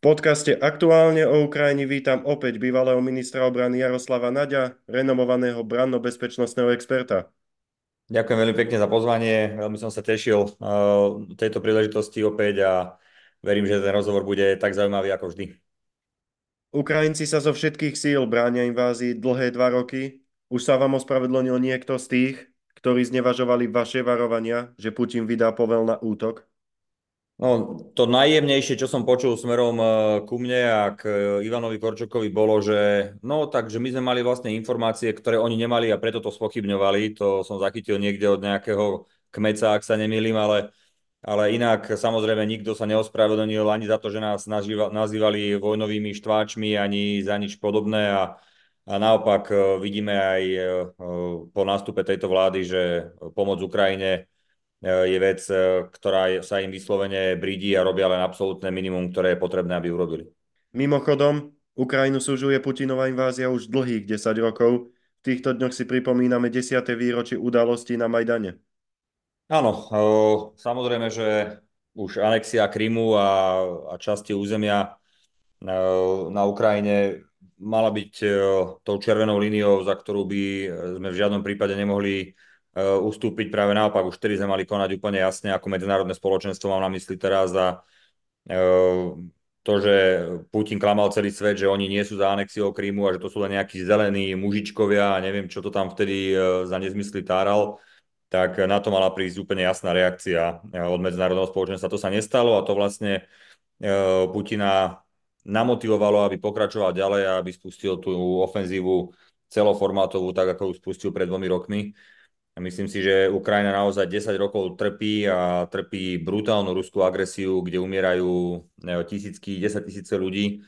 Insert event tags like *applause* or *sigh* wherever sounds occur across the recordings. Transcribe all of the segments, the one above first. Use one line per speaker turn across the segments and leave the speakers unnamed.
podcaste Aktuálne o Ukrajine vítam opäť bývalého ministra obrany Jaroslava Naďa, renomovaného branno-bezpečnostného experta.
Ďakujem veľmi pekne za pozvanie, veľmi som sa tešil uh, tejto príležitosti opäť a verím, že ten rozhovor bude tak zaujímavý ako vždy.
Ukrajinci sa zo všetkých síl bránia invázii dlhé dva roky. Už sa vám ospravedlnil niekto z tých, ktorí znevažovali vaše varovania, že Putin vydá povel na útok?
No, to najjemnejšie, čo som počul smerom e, ku mne a k e, Ivanovi Korčokovi bolo, že no takže my sme mali vlastne informácie, ktoré oni nemali a preto to spochybňovali. To som zachytil niekde od nejakého kmeca, ak sa nemýlim, ale, ale inak samozrejme nikto sa neospravedlnil ani za to, že nás nazýva, nazývali vojnovými štváčmi, ani za nič podobné a, a naopak e, vidíme aj po nástupe tejto vlády, že pomoc Ukrajine je vec, e, ktorá sa im vyslovene brídi a robia len absolútne minimum, ktoré je potrebné, aby urobili.
Mimochodom, Ukrajinu súžuje Putinová invázia už dlhých 10 rokov. V týchto dňoch si pripomíname 10. výročie udalostí na Majdane.
Áno, e, samozrejme, že už anexia Krymu a, a časti územia e, na Ukrajine mala byť tou červenou líniou, za ktorú by sme v žiadnom prípade nemohli ustúpiť. Práve naopak, už vtedy sme mali konať úplne jasne, ako medzinárodné spoločenstvo mám na mysli teraz a uh, to, že Putin klamal celý svet, že oni nie sú za anexiou Krímu a že to sú len nejakí zelení mužičkovia a neviem, čo to tam vtedy uh, za nezmysly táral, tak na to mala prísť úplne jasná reakcia od medzinárodného spoločenstva. To sa nestalo a to vlastne Putina namotivovalo, aby pokračoval ďalej a aby spustil tú ofenzívu celoformátovú, tak ako ju spustil pred dvomi rokmi. Myslím si, že Ukrajina naozaj 10 rokov trpí a trpí brutálnu ruskú agresiu, kde umierajú tisícky, 10 tisíce ľudí.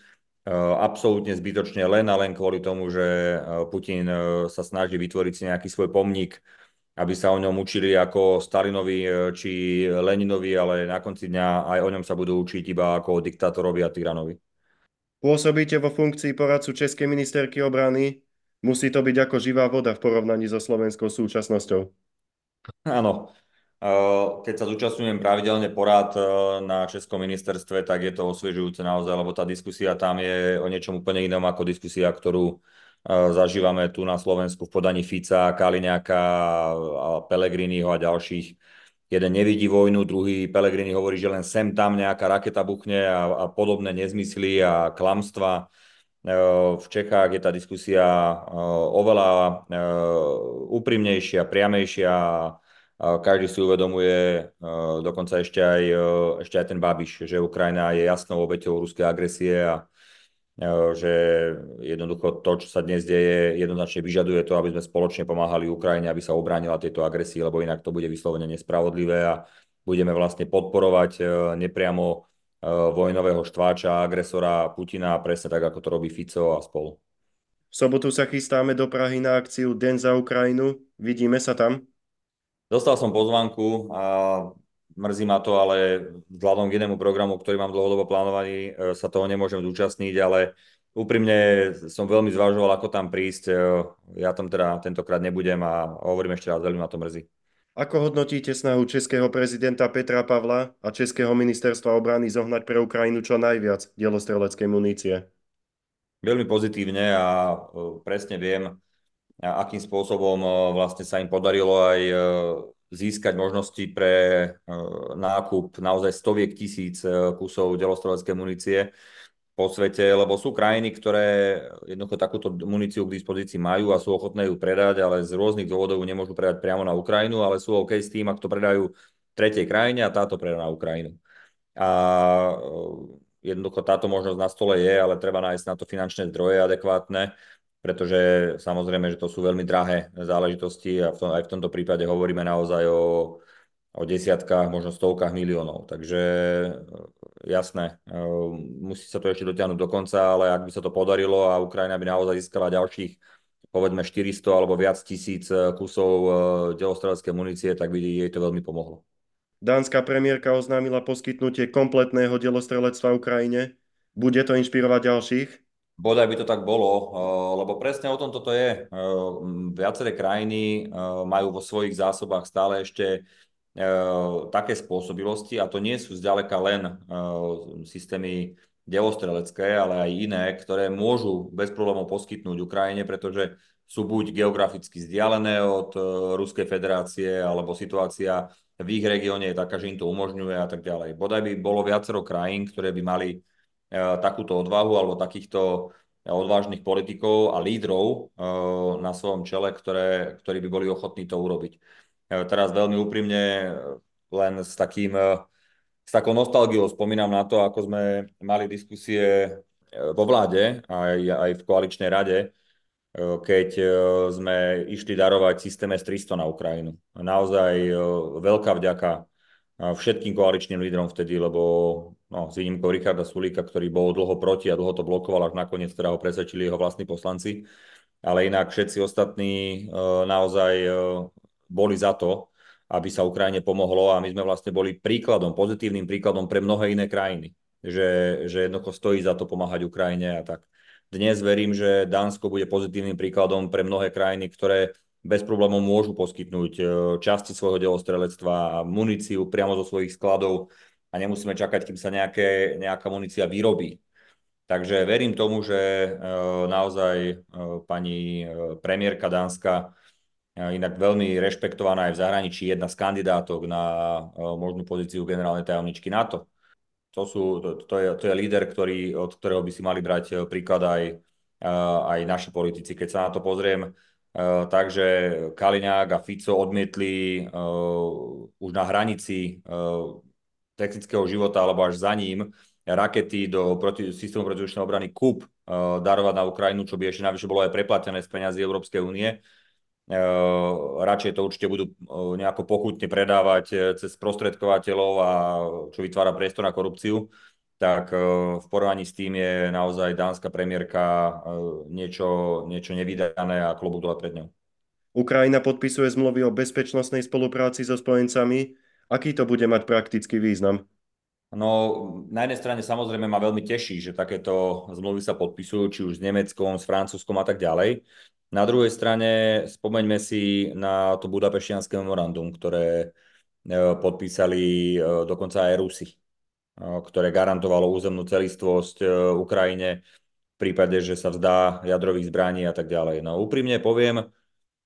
E, absolútne zbytočne len a len kvôli tomu, že e, Putin e, sa snaží vytvoriť si nejaký svoj pomník, aby sa o ňom učili ako Stalinovi či Leninovi, ale na konci dňa aj o ňom sa budú učiť iba ako diktátorovi a tyranovi.
Pôsobíte vo funkcii poradcu Českej ministerky obrany. Musí to byť ako živá voda v porovnaní so slovenskou súčasnosťou.
Áno. Keď sa zúčastňujem pravidelne porad na Českom ministerstve, tak je to osviežujúce naozaj, lebo tá diskusia tam je o niečom úplne inom ako diskusia, ktorú zažívame tu na Slovensku v podaní Fica, Kaliňáka, Pelegriniho a ďalších. Jeden nevidí vojnu, druhý Pelegrini hovorí, že len sem tam nejaká raketa buchne a, a podobné nezmysly a klamstva v Čechách je tá diskusia oveľa úprimnejšia, priamejšia každý si uvedomuje, dokonca ešte aj, ešte aj ten Babiš, že Ukrajina je jasnou obeťou ruskej agresie a že jednoducho to, čo sa dnes deje, jednoznačne vyžaduje to, aby sme spoločne pomáhali Ukrajine, aby sa obránila tejto agresii, lebo inak to bude vyslovene nespravodlivé a budeme vlastne podporovať nepriamo vojnového štváča, agresora Putina, presne tak, ako to robí Fico a spolu.
V sobotu sa chystáme do Prahy na akciu Den za Ukrajinu. Vidíme sa tam?
Dostal som pozvanku a mrzí ma to, ale vzhľadom k inému programu, ktorý mám dlhodobo plánovaný, eh, sa toho nemôžem zúčastniť, ale úprimne som veľmi zvažoval, ako tam prísť. Eh, ja tam teda tentokrát nebudem a hovorím ešte raz, veľmi ma to mrzí.
Ako hodnotíte snahu českého prezidenta Petra Pavla a českého ministerstva obrany zohnať pre Ukrajinu čo najviac dielostreleckej munície?
Veľmi pozitívne a e, presne viem, akým spôsobom e, vlastne sa im podarilo aj e, získať možnosti pre nákup naozaj stoviek tisíc kusov delostreleckej munície po svete, lebo sú krajiny, ktoré jednoducho takúto muníciu k dispozícii majú a sú ochotné ju predať, ale z rôznych dôvodov nemôžu predať priamo na Ukrajinu, ale sú OK s tým, ak to predajú tretej krajine a táto predá na Ukrajinu. A e, jednoducho táto možnosť na stole je, ale treba nájsť na to finančné zdroje adekvátne, pretože samozrejme, že to sú veľmi drahé záležitosti a v tom, aj v tomto prípade hovoríme naozaj o o desiatkách, možno stovkách miliónov. Takže e, jasné, e, musí sa to ešte dotiahnuť do konca, ale ak by sa to podarilo a Ukrajina by naozaj získala ďalších povedzme 400 alebo viac tisíc e, kusov delostrelecké munície, tak by jej to veľmi pomohlo.
Dánska premiérka oznámila poskytnutie kompletného delostrelectva Ukrajine. Bude to inšpirovať ďalších?
Bodaj by to tak bolo, lebo presne o tom toto je. Viaceré krajiny majú vo svojich zásobách stále ešte také spôsobilosti a to nie sú zďaleka len e, systémy delostrelecké, ale aj iné, ktoré môžu bez problémov poskytnúť Ukrajine, pretože sú buď geograficky vzdialené od Ruskej federácie, alebo situácia v ich regióne je taká, že im to umožňuje a tak ďalej. Bodaj by bolo viacero krajín, ktoré by mali takúto odvahu alebo takýchto odvážnych politikov a lídrov na svojom čele, ktoré, ktorí by boli ochotní to urobiť. Teraz veľmi úprimne len s takým s takou nostalgiou spomínam na to, ako sme mali diskusie e, vo vláde aj, aj v koaličnej rade, keď sme išli darovať systém S-300 na Ukrajinu. Naozaj veľká vďaka všetkým koaličným lídrom vtedy, lebo no, s výnimkou Richarda Sulíka, ktorý bol dlho proti a dlho to blokoval, až nakoniec teda ho presvedčili jeho vlastní poslanci. Ale inak všetci ostatní naozaj boli za to, aby sa Ukrajine pomohlo a my sme vlastne boli príkladom, pozitívnym príkladom pre mnohé iné krajiny, že, že jednoducho stojí za to pomáhať Ukrajine a tak. Dnes verím, že Dánsko bude pozitívnym príkladom pre mnohé krajiny, ktoré bez problémov môžu poskytnúť e, časti svojho delostrelectva muníciu priamo zo svojich skladov a nemusíme čakať, kým sa nejaké, nejaká munícia vyrobí. Takže verím tomu, že e, naozaj e, pani premiérka Dánska inak veľmi rešpektovaná aj v zahraničí, jedna z kandidátok na možnú pozíciu generálnej tajomničky NATO. To, sú, to, to, je, to je líder, ktorý, od ktorého by si mali brať e, príklad aj, aj naši politici. Keď sa na to pozriem, e, takže Kaliňák a Fico odmietli už na hranici technického života alebo až za ním rakety do proti, systému protivzdušnej obrany KUP darovať na Ukrajinu, čo by ešte navyše bolo aj preplatené z peniazy Európskej únie radšej to určite budú nejako pochutne predávať e, cez prostredkovateľov a čo vytvára priestor na korupciu, tak e, v porovnaní s tým je naozaj dánska premiérka niečo, niečo nevydané a klobúk dole pred ňou.
Ukrajina podpisuje zmluvy o bezpečnostnej spolupráci so spojencami. Aký to bude mať praktický význam?
No, na jednej strane samozrejme ma veľmi teší, že takéto zmluvy sa podpisujú, či už s Nemeckom, s Francúzskom a tak ďalej. Na druhej strane spomeňme si na to budapešianské memorandum, ktoré e, podpísali e, dokonca aj Rusi, e, ktoré garantovalo územnú celistvosť Ukrajine v prípade, že sa vzdá jadrových zbraní a tak ďalej. No úprimne poviem,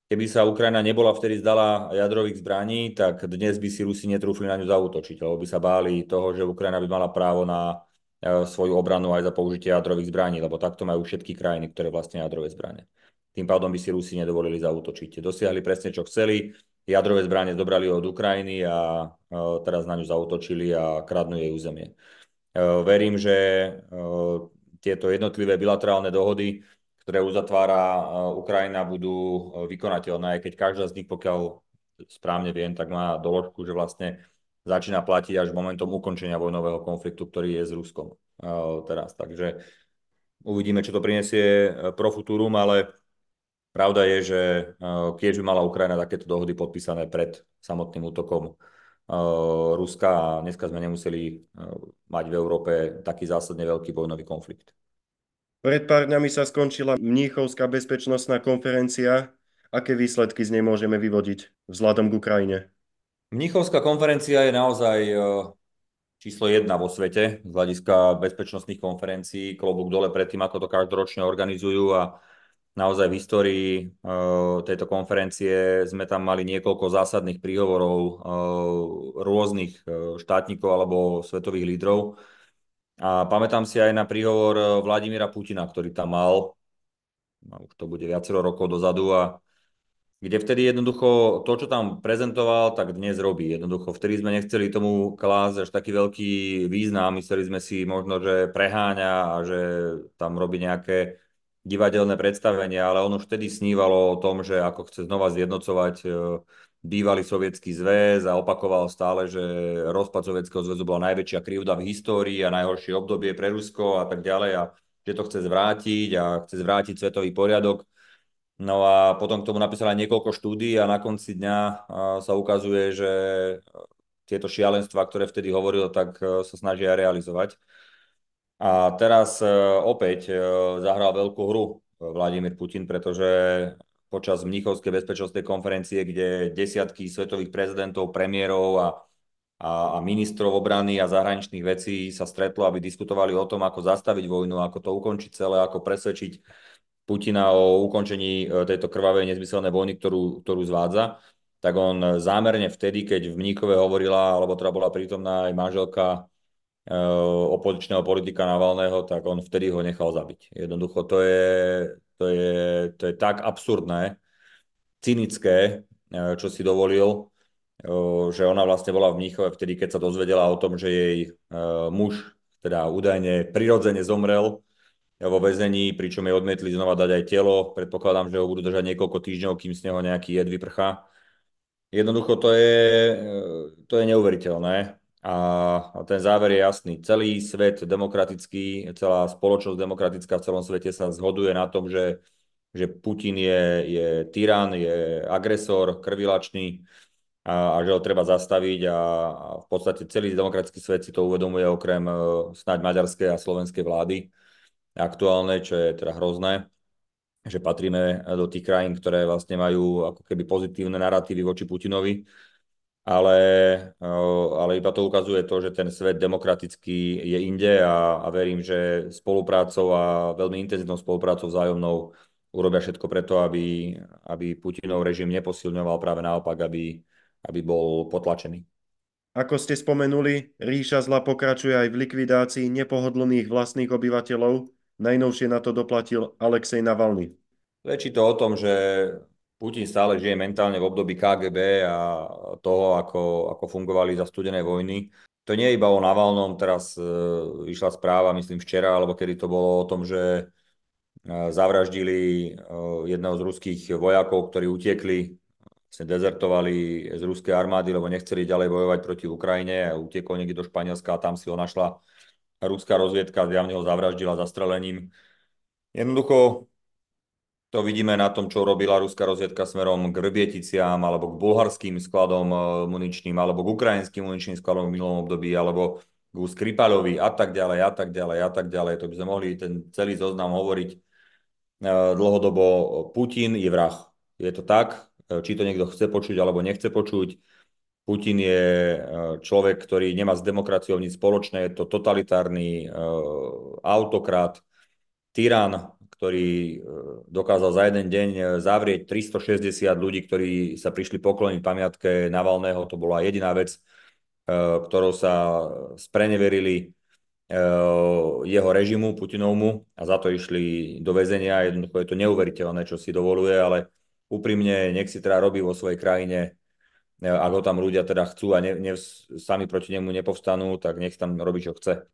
keby sa Ukrajina nebola vtedy zdala jadrových zbraní, tak dnes by si Rusi netrúfli na ňu zautočiť, lebo by sa báli toho, že Ukrajina by mala právo na svoju obranu aj za použitie jadrových zbraní, lebo takto majú všetky krajiny, ktoré vlastne jadrové zbranie. Tým pádom by si Rusi nedovolili zautočiť. Dosiahli presne, čo chceli. Jadrové zbranie zobrali od Ukrajiny a teraz na ňu zautočili a kradnú jej územie. Verím, že tieto jednotlivé bilaterálne dohody, ktoré uzatvára Ukrajina, budú vykonateľné, aj keď každá z nich, pokiaľ správne viem, tak má doložku, že vlastne začína platiť až momentom ukončenia vojnového konfliktu, ktorý je s Ruskom teraz. Takže uvidíme, čo to prinesie pro futurum, ale Pravda je, že eh, keď by mala Ukrajina takéto dohody podpísané pred samotným útokom eh, Ruska a dneska sme nemuseli eh, mať v Európe taký zásadne veľký vojnový konflikt.
Pred pár dňami sa skončila Mníchovská bezpečnostná konferencia. Aké výsledky z nej môžeme vyvodiť vzhľadom k Ukrajine?
Mníchovská konferencia je naozaj číslo jedna vo svete z hľadiska bezpečnostných konferencií. Klobúk dole pred tým, ako to každoročne organizujú a naozaj v histórii uh, tejto konferencie sme tam mali niekoľko zásadných príhovorov uh, rôznych uh, štátnikov alebo svetových lídrov. A pamätám si aj na príhovor Vladimíra Putina, ktorý tam mal, už to bude viacero rokov dozadu a kde vtedy jednoducho to, čo tam prezentoval, tak dnes robí. Jednoducho vtedy sme nechceli tomu klásť až taký veľký význam, mysleli sme si možno, že preháňa a že tam robí nejaké divadelné predstavenia, ale on už vtedy snívalo o tom, že ako chce znova zjednocovať e, bývalý sovietský zväz a opakoval stále, že rozpad sovietského zväzu bola najväčšia krivda v histórii a najhoršie obdobie pre Rusko a tak ďalej a že to chce zvrátiť a chce zvrátiť svetový poriadok. No a potom k tomu napísal aj niekoľko štúdí a na konci dňa sa ukazuje, že tieto šialenstva, ktoré vtedy hovoril, tak e, sa snažia realizovať. A teraz e, opäť e, zahral veľkú hru e, Vladimír Putin, pretože počas Mnichovskej bezpečnostnej konferencie, kde desiatky svetových prezidentov, premiérov a a, a ministrov obrany a zahraničných vecí sa stretlo, aby diskutovali o tom, ako zastaviť vojnu, ako to ukončiť celé, ako presvedčiť Putina o ukončení tejto krvavej nezmyselnej vojny, ktorú, ktorú zvádza, tak on zámerne vtedy, keď v Mníkove hovorila, alebo teda bola prítomná aj manželka opozičného politika Navalného, tak on vtedy ho nechal zabiť. Jednoducho to je, to je, to je tak absurdné, cynické, e, čo si dovolil, že ona vlastne bola v Mníchove vtedy, keď sa dozvedela o tom, že jej muž teda údajne prirodzene zomrel vo väzení, pričom jej odmietli znova dať aj telo. Predpokladám, že ho budú držať niekoľko týždňov, kým z neho nejaký jed vyprchá. Jednoducho to je, to je neuveriteľné. A ten záver je jasný. Celý svet demokratický, celá spoločnosť demokratická v celom svete sa zhoduje na tom, že, že Putin je, je tyran, je agresor, krvilačný a, a že ho treba zastaviť a, a v podstate celý demokratický svet si to uvedomuje okrem uh, snáď maďarskej a slovenskej vlády aktuálne, čo je teda hrozné, že patríme do tých krajín, ktoré vlastne majú ako keby pozitívne narratívy voči Putinovi, ale, ale iba to ukazuje to, že ten svet demokratický je inde a, a verím, že spoluprácou a veľmi intenzívnou spoluprácou vzájomnou urobia všetko preto, aby, aby Putinov režim neposilňoval, práve naopak, aby, aby bol potlačený.
Ako ste spomenuli, ríša zla pokračuje aj v likvidácii nepohodlných vlastných obyvateľov, Najnovšie na to doplatil Alexej Navalny.
Svedčí to o tom, že Putin stále žije mentálne v období KGB a toho, ako, ako fungovali za studenej vojny. To nie je iba o Navalnom, teraz e, vyšla správa, myslím včera, alebo kedy to bolo o tom, že e, zavraždili e, jedného z ruských vojakov, ktorí utiekli, vlastne dezertovali z ruskej armády, lebo nechceli ďalej bojovať proti Ukrajine a utiekol niekde do Španielska a tam si ho našla ruská rozviedka zjavne ho zavraždila zastrelením. Jednoducho to vidíme na tom, čo robila ruská rozviedka smerom k Rbieticiam, alebo k bulharským skladom e, muničným, alebo k ukrajinským muničným skladom v minulom období, alebo k Skripalovi a tak ďalej, a tak ďalej, a tak ďalej. To by sme mohli ten celý zoznam hovoriť e, dlhodobo. Putin je vrah. Je to tak, e, či to niekto chce počuť, alebo nechce počuť Putin je človek, ktorý nemá s demokraciou nič spoločné, je to totalitárny autokrat, tyran, ktorý e, dokázal za jeden deň zavrieť 360 ľudí, ktorí sa prišli pokloniť pamiatke Navalného. To bola jediná vec, ktorou sa spreneverili jeho režimu Putinovmu a za to išli do väzenia. Jednoducho je to neuveriteľné, čo si dovoluje, ale úprimne nech si teda robí vo svojej krajine E, ak ho tam ľudia teda chcú a ne, ne, sami proti nemu nepovstanú, tak nech tam robí, čo chce.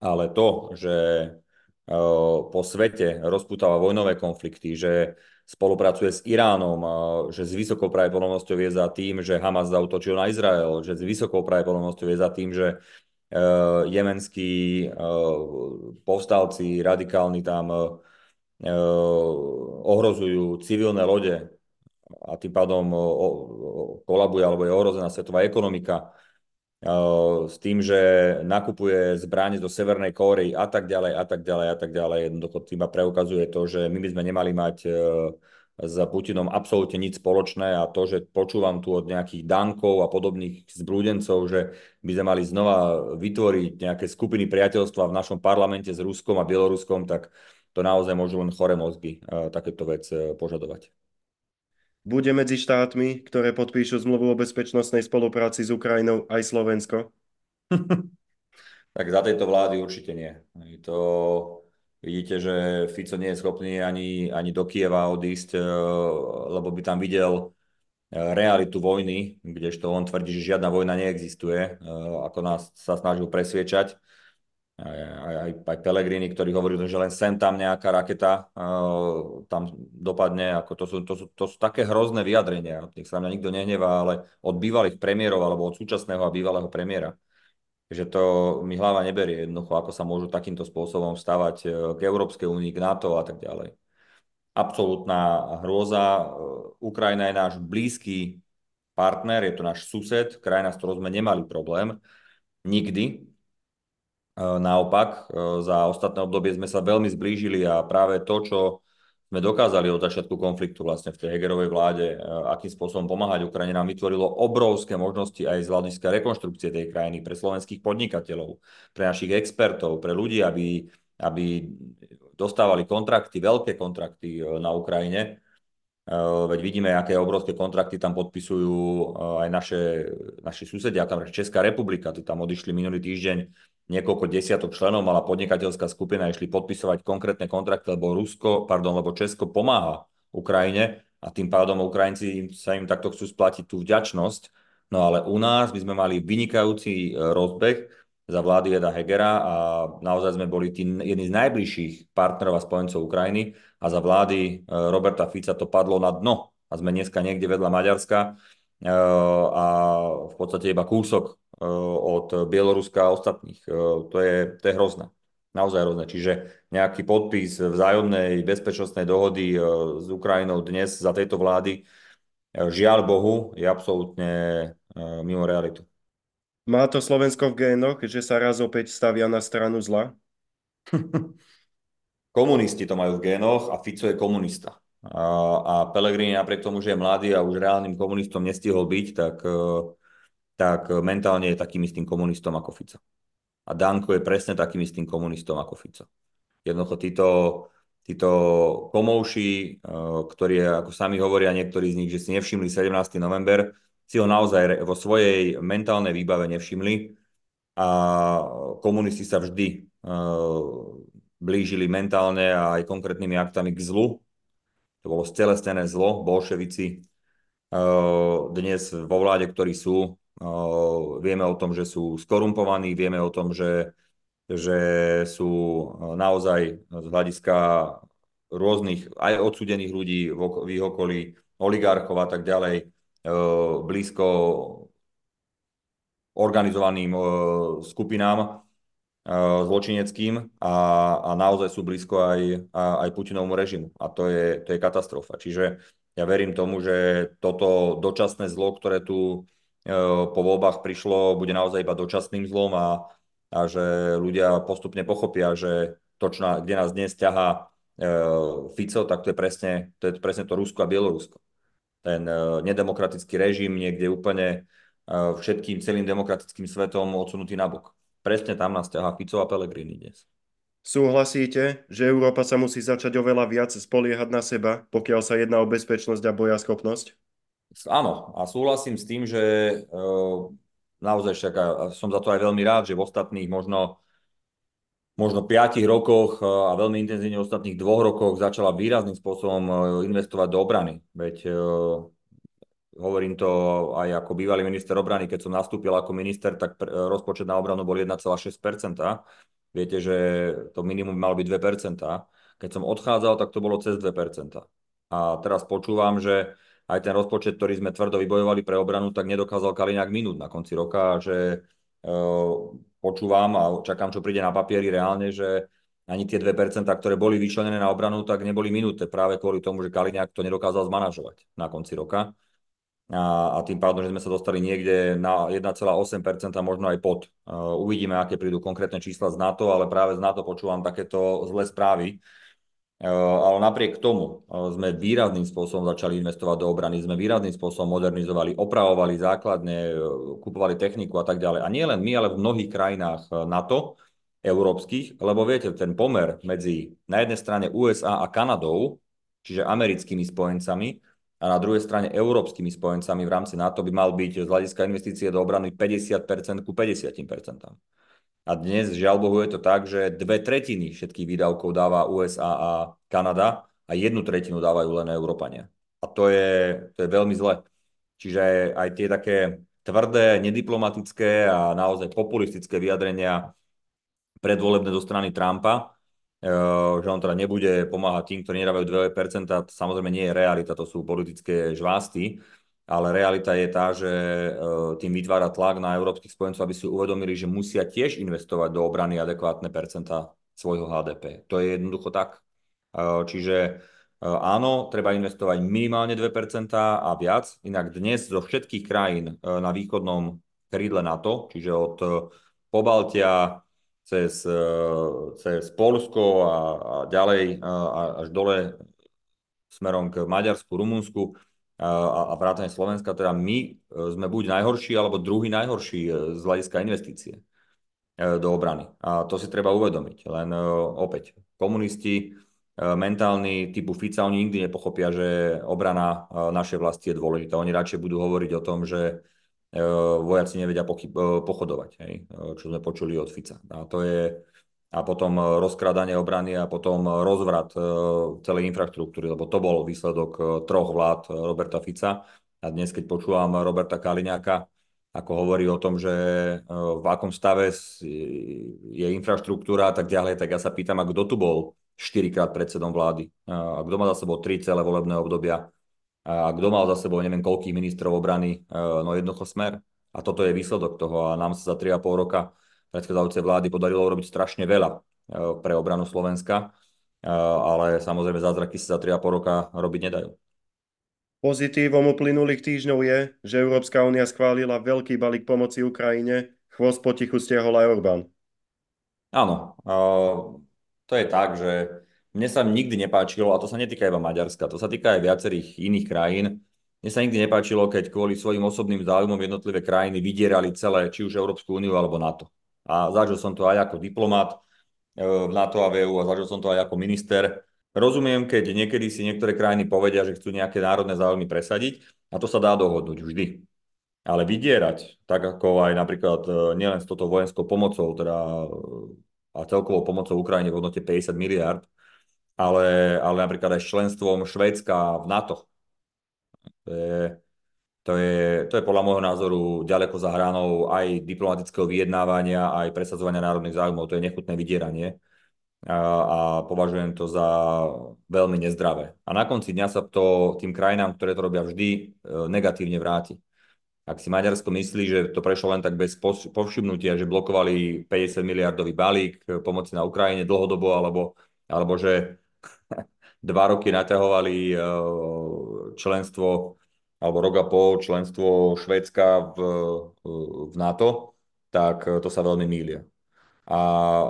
Ale to, že po svete rozputáva vojnové konflikty, že spolupracuje s Iránom, uh, že s vysokou pravdepodobnosťou je za tým, že Hamas zautočil na Izrael, že s vysokou pravdepodobnosťou je za tým, že uh, jemenskí povstalci radikálni tam ohrozujú civilné lode, a tým pádom kolabuje alebo je ohrozená svetová ekonomika s tým, že nakupuje zbranie do Severnej Kórey a tak ďalej a tak ďalej a tak ďalej. Jednoducho tým preukazuje to, že my by sme nemali mať e, s Putinom absolútne nič spoločné a to, že počúvam tu od nejakých Dankov a podobných zbrúdencov, že by sme mali znova vytvoriť nejaké skupiny priateľstva v našom parlamente s Ruskom a Bieloruskom, tak to naozaj môžu len chore mozgy e, takéto vec e, požadovať
bude medzi štátmi, ktoré podpíšu zmluvu o bezpečnostnej spolupráci s Ukrajinou aj Slovensko? *laughs*
tak za tejto vlády určite nie. To, vidíte, že Fico nie je schopný ani, ani do Kieva odísť, eh, lebo by tam videl eh, realitu vojny, kdežto on tvrdí, že žiadna vojna neexistuje, eh, ako nás sa snažil presviečať aj, aj, aj Pelegrini, ktorý hovoril, že len sem tam nejaká raketa uh, tam dopadne, ako to sú, to, sú, to sú také hrozné vyjadrenia, nech sa mňa nikto nehnevá, ale od bývalých premiérov alebo od súčasného a bývalého premiéra. Že to mi hlava neberie jednoducho, ako sa môžu takýmto spôsobom stavať e, k Európskej únii, k NATO a tak ďalej. Absolutná hrôza. Ukrajina je náš blízky partner, je to náš sused, krajina, s ktorou sme nemali problém nikdy, naopak, e, za ostatné obdobie sme sa veľmi zblížili a práve to, čo sme dokázali od začiatku konfliktu vlastne v tej Hegerovej vláde, e, akým spôsobom pomáhať Ukrajine, nám vytvorilo obrovské možnosti aj z hľadiska rekonštrukcie tej krajiny pre slovenských podnikateľov, pre našich expertov, pre ľudí, aby, aby dostávali kontrakty, veľké kontrakty e, na Ukrajine. E, veď vidíme, aké obrovské kontrakty tam podpisujú aj naše, naši susedia, tam Česká republika, tí tam odišli minulý týždeň niekoľko desiatok členov mala podnikateľská skupina, išli podpisovať konkrétne kontrakty, lebo Rusko, pardon, lebo Česko pomáha Ukrajine a tým pádom Ukrajinci sa im takto chcú splatiť tú vďačnosť. No ale u nás by sme mali vynikajúci e, rozbeh za vlády Eda Hegera a naozaj sme boli tí jedni z najbližších partnerov a spojencov Ukrajiny a za vlády e, Roberta Fica to padlo na dno a sme dneska niekde vedľa Maďarska a v podstate iba kúsok od Bieloruska a ostatných. To je, to je hrozné. Naozaj hrozné. Čiže nejaký podpis vzájomnej bezpečnostnej dohody s Ukrajinou dnes za tejto vlády, žiaľ Bohu, je absolútne mimo realitu.
Má to Slovensko v génoch, že sa raz opäť stavia na stranu zla? *laughs*
Komunisti to majú v génoch a Fico je komunista. A, Pellegrini napriek tomu, že je mladý a už reálnym komunistom nestihol byť, tak uh, tak mentálne je takým istým komunistom ako Fico. A Danko je presne takým istým komunistom ako Fico. Jednoducho títo, títo komouši, eh, ktorí, ako sami hovoria niektorí z nich, že si nevšimli 17. november, si ho naozaj vo svojej mentálnej výbave nevšimli a komunisti sa vždy eh, blížili mentálne a aj konkrétnymi aktami k zlu. To bolo stelesnené zlo, bolševici eh, dnes vo vláde, ktorí sú, Vieme o tom, že sú skorumpovaní, vieme o tom, že, že sú naozaj z hľadiska rôznych, aj odsudených ľudí v ich okolí, oligarchov a tak ďalej, blízko organizovaným skupinám zločineckým a, a naozaj sú blízko aj, aj Putinovmu režimu. A to je, to je katastrofa. Čiže ja verím tomu, že toto dočasné zlo, ktoré tu po voľbách prišlo, bude naozaj iba dočasným zlom a, a že ľudia postupne pochopia, že to, čo na, kde nás dnes ťahá e, Fico, tak to je presne to, je presne to Rusko a Bielorusko. Ten e, nedemokratický režim niekde úplne e, všetkým celým demokratickým svetom odsunutý nabok. Presne tam nás ťahá Fico a Pellegrini dnes.
Súhlasíte, že Európa sa musí začať oveľa viac spoliehať na seba, pokiaľ sa jedná o bezpečnosť a bojaschopnosť?
Áno, a súhlasím s tým, že uh, naozaj však a som za to aj veľmi rád, že v ostatných možno možno 5 rokoch a veľmi intenzívne v ostatných dvoch rokoch začala výrazným spôsobom investovať do obrany. Veď uh, hovorím to aj ako bývalý minister obrany, keď som nastúpil ako minister, tak rozpočet na obranu bol 1,6%. Viete, že to minimum malo byť 2%. Keď som odchádzal, tak to bolo cez 2%. A teraz počúvam, že aj ten rozpočet, ktorý sme tvrdo vybojovali pre obranu, tak nedokázal Kaliňák minúť na konci roka, že uh, počúvam a čakám, čo príde na papieri reálne, že ani tie 2%, ktoré boli vyčlenené na obranu, tak neboli minúte práve kvôli tomu, že Kaliňák to nedokázal zmanažovať na konci roka. A, a tým pádom, že sme sa dostali niekde na 1,8%, možno aj pod. Uvidíme, aké prídu konkrétne čísla z NATO, ale práve z NATO počúvam takéto zlé správy, Eh, ale napriek tomu eh, sme výrazným spôsobom začali investovať do obrany, sme výrazným spôsobom modernizovali, opravovali základne, eh, kupovali techniku a tak ďalej. A nie len my, ale v mnohých krajinách NATO, európskych, lebo viete, ten pomer medzi na jednej strane USA a Kanadou, čiže americkými spojencami, a na druhej strane európskymi spojencami v rámci NATO by mal byť z hľadiska investície do obrany 50% ku 50%. A dnes, žiaľ Bohu, je to tak, že dve tretiny všetkých výdavkov dáva USA a Kanada a jednu tretinu dávajú len Európania. A to je, to je veľmi zle. Čiže aj tie také tvrdé, nediplomatické a naozaj populistické vyjadrenia predvolebné zo strany Trumpa, že on teda nebude pomáhať tým, ktorí nedávajú 2%, samozrejme nie je realita, to sú politické žvásty, ale realita je tá, že e, tým vytvára tlak na európskych spojencov, aby si uvedomili, že musia tiež investovať do obrany adekvátne percenta svojho HDP. To je jednoducho tak. E, čiže áno, treba investovať minimálne 2% a viac, inak dnes zo všetkých krajín na východnom krídle NATO, čiže od Pobaltia cez, cez Polsko a, a ďalej a až dole smerom k Maďarsku, Rumunsku a, a vrátane Slovenska, teda my sme buď najhorší, alebo druhý najhorší z hľadiska investície do obrany. A to si treba uvedomiť. Len opäť, komunisti mentálni typu Fica, oni nikdy nepochopia, že obrana našej vlasti je dôležitá. Oni radšej budú hovoriť o tom, že vojaci nevedia pochodovať, hej, čo sme počuli od Fica. A to je, a potom rozkradanie obrany a potom rozvrat celej infraštruktúry, lebo to bol výsledok troch vlád Roberta Fica. A dnes, keď počúvam Roberta Kaliňáka, ako hovorí o tom, že v akom stave je infraštruktúra a tak ďalej, tak ja sa pýtam, a kto tu bol štyrikrát predsedom vlády? A kto má za sebou tri celé volebné obdobia? A kto mal za sebou neviem koľkých ministrov obrany, e, no jednoducho smer. A toto je výsledok toho a nám sa za 3,5 roka predchádzajúcej vlády podarilo urobiť strašne veľa e, pre obranu Slovenska, e, ale samozrejme zázraky sa za 3,5 roka robiť nedajú.
Pozitívom uplynulých týždňov je, že Európska únia schválila veľký balík pomoci Ukrajine, chvost potichu stiahol aj Orbán.
Áno, to je tak, že mne sa nikdy nepáčilo, a to sa netýka iba Maďarska, to sa týka aj viacerých iných krajín, mne sa nikdy nepáčilo, keď kvôli svojim osobným záujmom jednotlivé krajiny vydierali celé, či už Európsku úniu alebo NATO. A zažil som to aj ako diplomat e, v NATO a v EU a zažil som to aj ako minister. Rozumiem, keď niekedy si niektoré krajiny povedia, že chcú nejaké národné záujmy presadiť a to sa dá dohodnúť vždy. Ale vydierať, tak ako aj napríklad e, nielen s touto vojenskou pomocou, teda a celkovou pomocou Ukrajine v hodnote 50 miliard, ale, ale napríklad aj s členstvom Švédska v NATO. To je, to je, to je podľa môjho názoru ďaleko za hranou aj diplomatického vyjednávania, aj presadzovania národných záujmov. To je nechutné vydieranie a, a považujem to za veľmi nezdravé. A na konci dňa sa to tým krajinám, ktoré to robia vždy, e, negatívne vráti. Ak si Maďarsko myslí, že to prešlo len tak bez povšimnutia, že blokovali 50 miliardový balík pomoci na Ukrajine dlhodobo, alebo, alebo že dva roky naťahovali eh, členstvo alebo rok a pol členstvo Švédska v, v NATO, tak eh, to sa veľmi mýlia. A,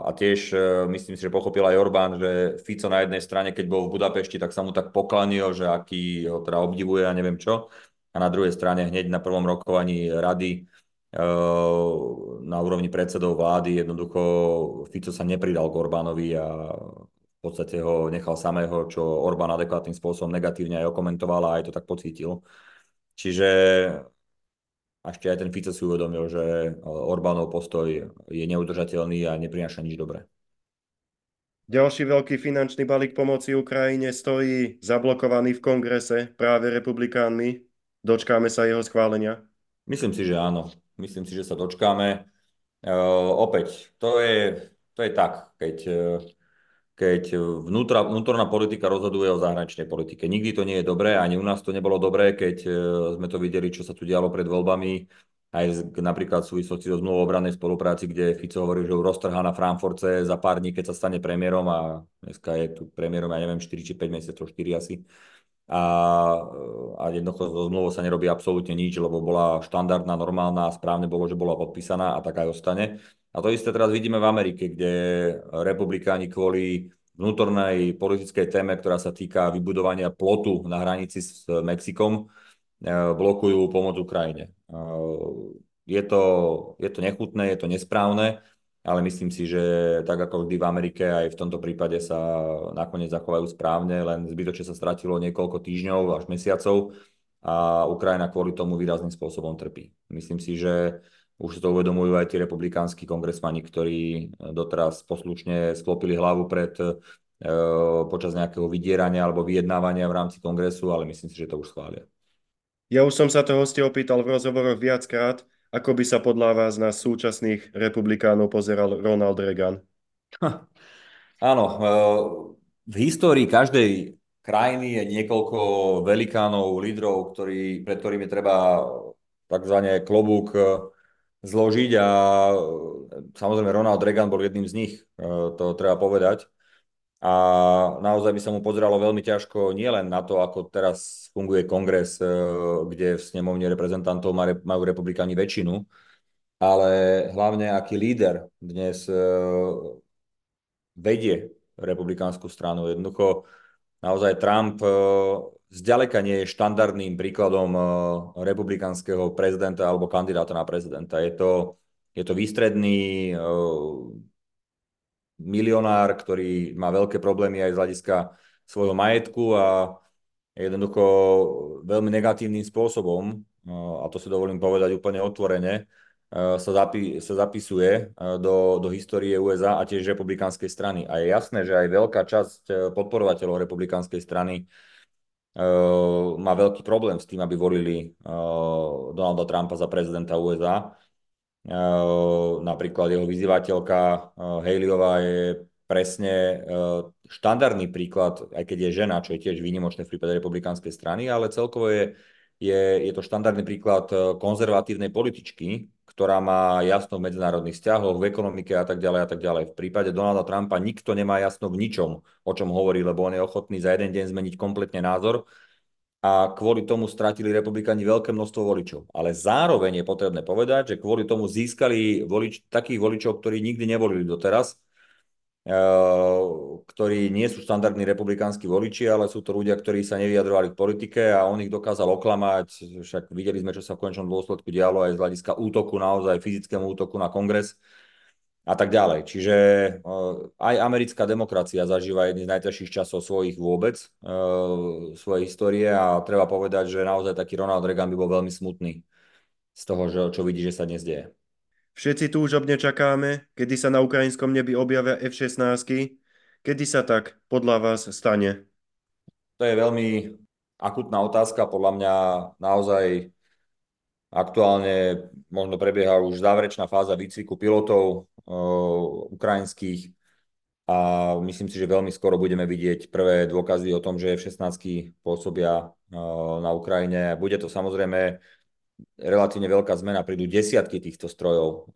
a tiež myslím si, že pochopil aj Orbán, že Fico na jednej strane, keď bol v Budapešti, tak sa mu tak poklanil, že aký ho teda obdivuje a neviem čo. A na druhej strane hneď na prvom rokovaní rady na úrovni predsedov vlády jednoducho Fico sa nepridal k Orbánovi a podstate ho nechal samého, čo Orbán adekvátnym spôsobom negatívne aj okomentoval a aj to tak pocítil. Čiže ešte aj ten Fico si uvedomil, že Orbánov postoj je neudržateľný a neprináša nič dobré.
Ďalší veľký finančný balík pomoci Ukrajine stojí zablokovaný v kongrese práve republikánmi. Dočkáme sa jeho schválenia?
Myslím si, že áno. Myslím si, že sa dočkáme. Uh, opäť, to je, to je tak, keď uh, keď vnútra, vnútorná politika rozhoduje o zahraničnej politike. Nikdy to nie je dobré, ani u nás to nebolo dobré, keď e, sme to videli, čo sa tu dialo pred voľbami, aj napríklad v súvislosti so zmluvou obrannej spolupráci, kde Fico hovorí, že ju roztrhá na Frankfurtce za pár dní, keď sa stane premiérom a dneska je tu premiérom, ja neviem, 4 či 5 mesiacov, 4 asi. A, a jednoducho so zmluvou sa nerobí absolútne nič, lebo bola štandardná, normálna a správne bolo, že bola podpísaná a tak aj ostane. A to isté teraz vidíme v Amerike, kde republikáni kvôli vnútornej politickej téme, ktorá sa týka vybudovania plotu na hranici s Mexikom, e, blokujú pomoc Ukrajine. E, je to, je to nechutné, je to nesprávne, ale myslím si, že tak ako vždy v Amerike, aj v tomto prípade sa nakoniec zachovajú správne, len zbytočne sa stratilo niekoľko týždňov až mesiacov a Ukrajina kvôli tomu výrazným spôsobom trpí. Myslím si, že už to uvedomujú aj tí republikánsky kongresmani, ktorí doteraz poslušne sklopili hlavu pred e, počas nejakého vydierania alebo vyjednávania v rámci kongresu, ale myslím si, že to už schvália.
Ja už som sa to hostia opýtal v rozhovoroch viackrát, ako by sa podľa vás na súčasných republikánov pozeral Ronald Reagan.
Áno, e, v histórii každej krajiny je niekoľko velikánov, lídrov, ktorý, pred ktorými treba takzvané klobúk zložiť a samozrejme Ronald Reagan bol jedným z nich, e, to treba povedať. A naozaj by sa mu pozeralo veľmi ťažko nielen na to, ako teraz funguje kongres, e, kde v snemovne reprezentantov majú republikáni väčšinu, ale hlavne aký líder dnes e, vedie republikánsku stranu. Jednoducho naozaj Trump e, zďaleka nie je štandardným príkladom republikánskeho prezidenta alebo kandidáta na prezidenta. Je to, je to výstredný milionár, ktorý má veľké problémy aj z hľadiska svojho majetku a jednoducho veľmi negatívnym spôsobom, a to si dovolím povedať úplne otvorene, sa, zapi- sa zapisuje do, do histórie USA a tiež republikánskej strany. A je jasné, že aj veľká časť podporovateľov republikánskej strany má veľký problém s tým, aby volili Donalda Trumpa za prezidenta USA. Napríklad jeho vyzývateľka Haleyová je presne štandardný príklad, aj keď je žena, čo je tiež výnimočné v prípade republikánskej strany, ale celkovo je, je, je to štandardný príklad konzervatívnej političky, ktorá má jasno v medzinárodných vzťahoch, v ekonomike a tak ďalej a tak ďalej. V prípade Donalda Trumpa nikto nemá jasno v ničom, o čom hovorí, lebo on je ochotný za jeden deň zmeniť kompletne názor a kvôli tomu stratili republikáni veľké množstvo voličov. Ale zároveň je potrebné povedať, že kvôli tomu získali volič, takých voličov, ktorí nikdy nevolili doteraz, Eh, ktorí nie sú štandardní republikánsky voliči, ale sú to ľudia, ktorí sa nevyjadrovali k politike a on ich dokázal oklamať. Však videli sme, čo sa v končnom dôsledku dialo aj z hľadiska útoku, naozaj fyzickému útoku na kongres a tak ďalej. Čiže eh, aj americká demokracia zažíva jedný z najťažších časov svojich vôbec, eh, svojej histórie a treba povedať, že naozaj taký Ronald Reagan by bol veľmi smutný z toho, čo vidí, že sa dnes deje.
Všetci túžobne čakáme, kedy sa na ukrajinskom nebi objavia F-16. Kedy sa tak podľa vás stane?
To je veľmi akutná otázka. Podľa mňa naozaj aktuálne možno prebieha už záverečná fáza výcviku pilotov uh, ukrajinských a myslím si, že veľmi skoro budeme vidieť prvé dôkazy o tom, že F-16 pôsobia uh, na Ukrajine. Bude to samozrejme relatívne veľká zmena, prídu desiatky týchto strojov.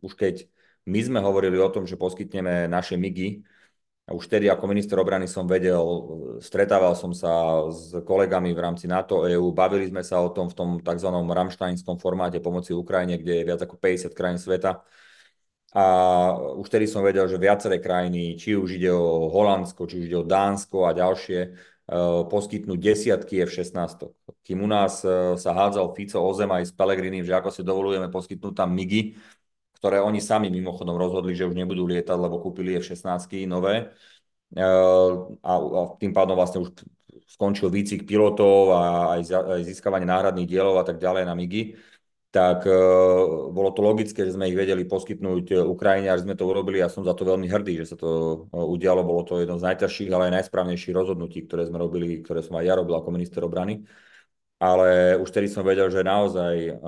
Už keď my sme hovorili o tom, že poskytneme naše MIGy, a už tedy ako minister obrany som vedel, stretával som sa s kolegami v rámci NATO, EU, bavili sme sa o tom v tom tzv. ramštajnskom formáte pomoci Ukrajine, kde je viac ako 50 krajín sveta. A už tedy som vedel, že viaceré krajiny, či už ide o Holandsko, či už ide o Dánsko a ďalšie, Eh, poskytnúť desiatky F-16. Kým u nás eh, sa hádzal Fico o zem aj s Pelegrinim, že ako si dovolujeme poskytnúť tam MIGy, ktoré oni sami mimochodom rozhodli, že už nebudú lietať, lebo kúpili F-16 nové. Eh, a, tým pádom vlastne už skončil výcvik pilotov a aj získavanie náhradných dielov a tak ďalej na MIGy tak uh, bolo to logické, že sme ich vedeli poskytnúť e, Ukrajine, až sme to urobili a som za to veľmi hrdý, že sa to uh, udialo. Bolo to jedno z najťažších, ale aj najsprávnejších rozhodnutí, ktoré sme robili, ktoré som aj ja robil ako minister obrany. Ale už tedy som vedel, že naozaj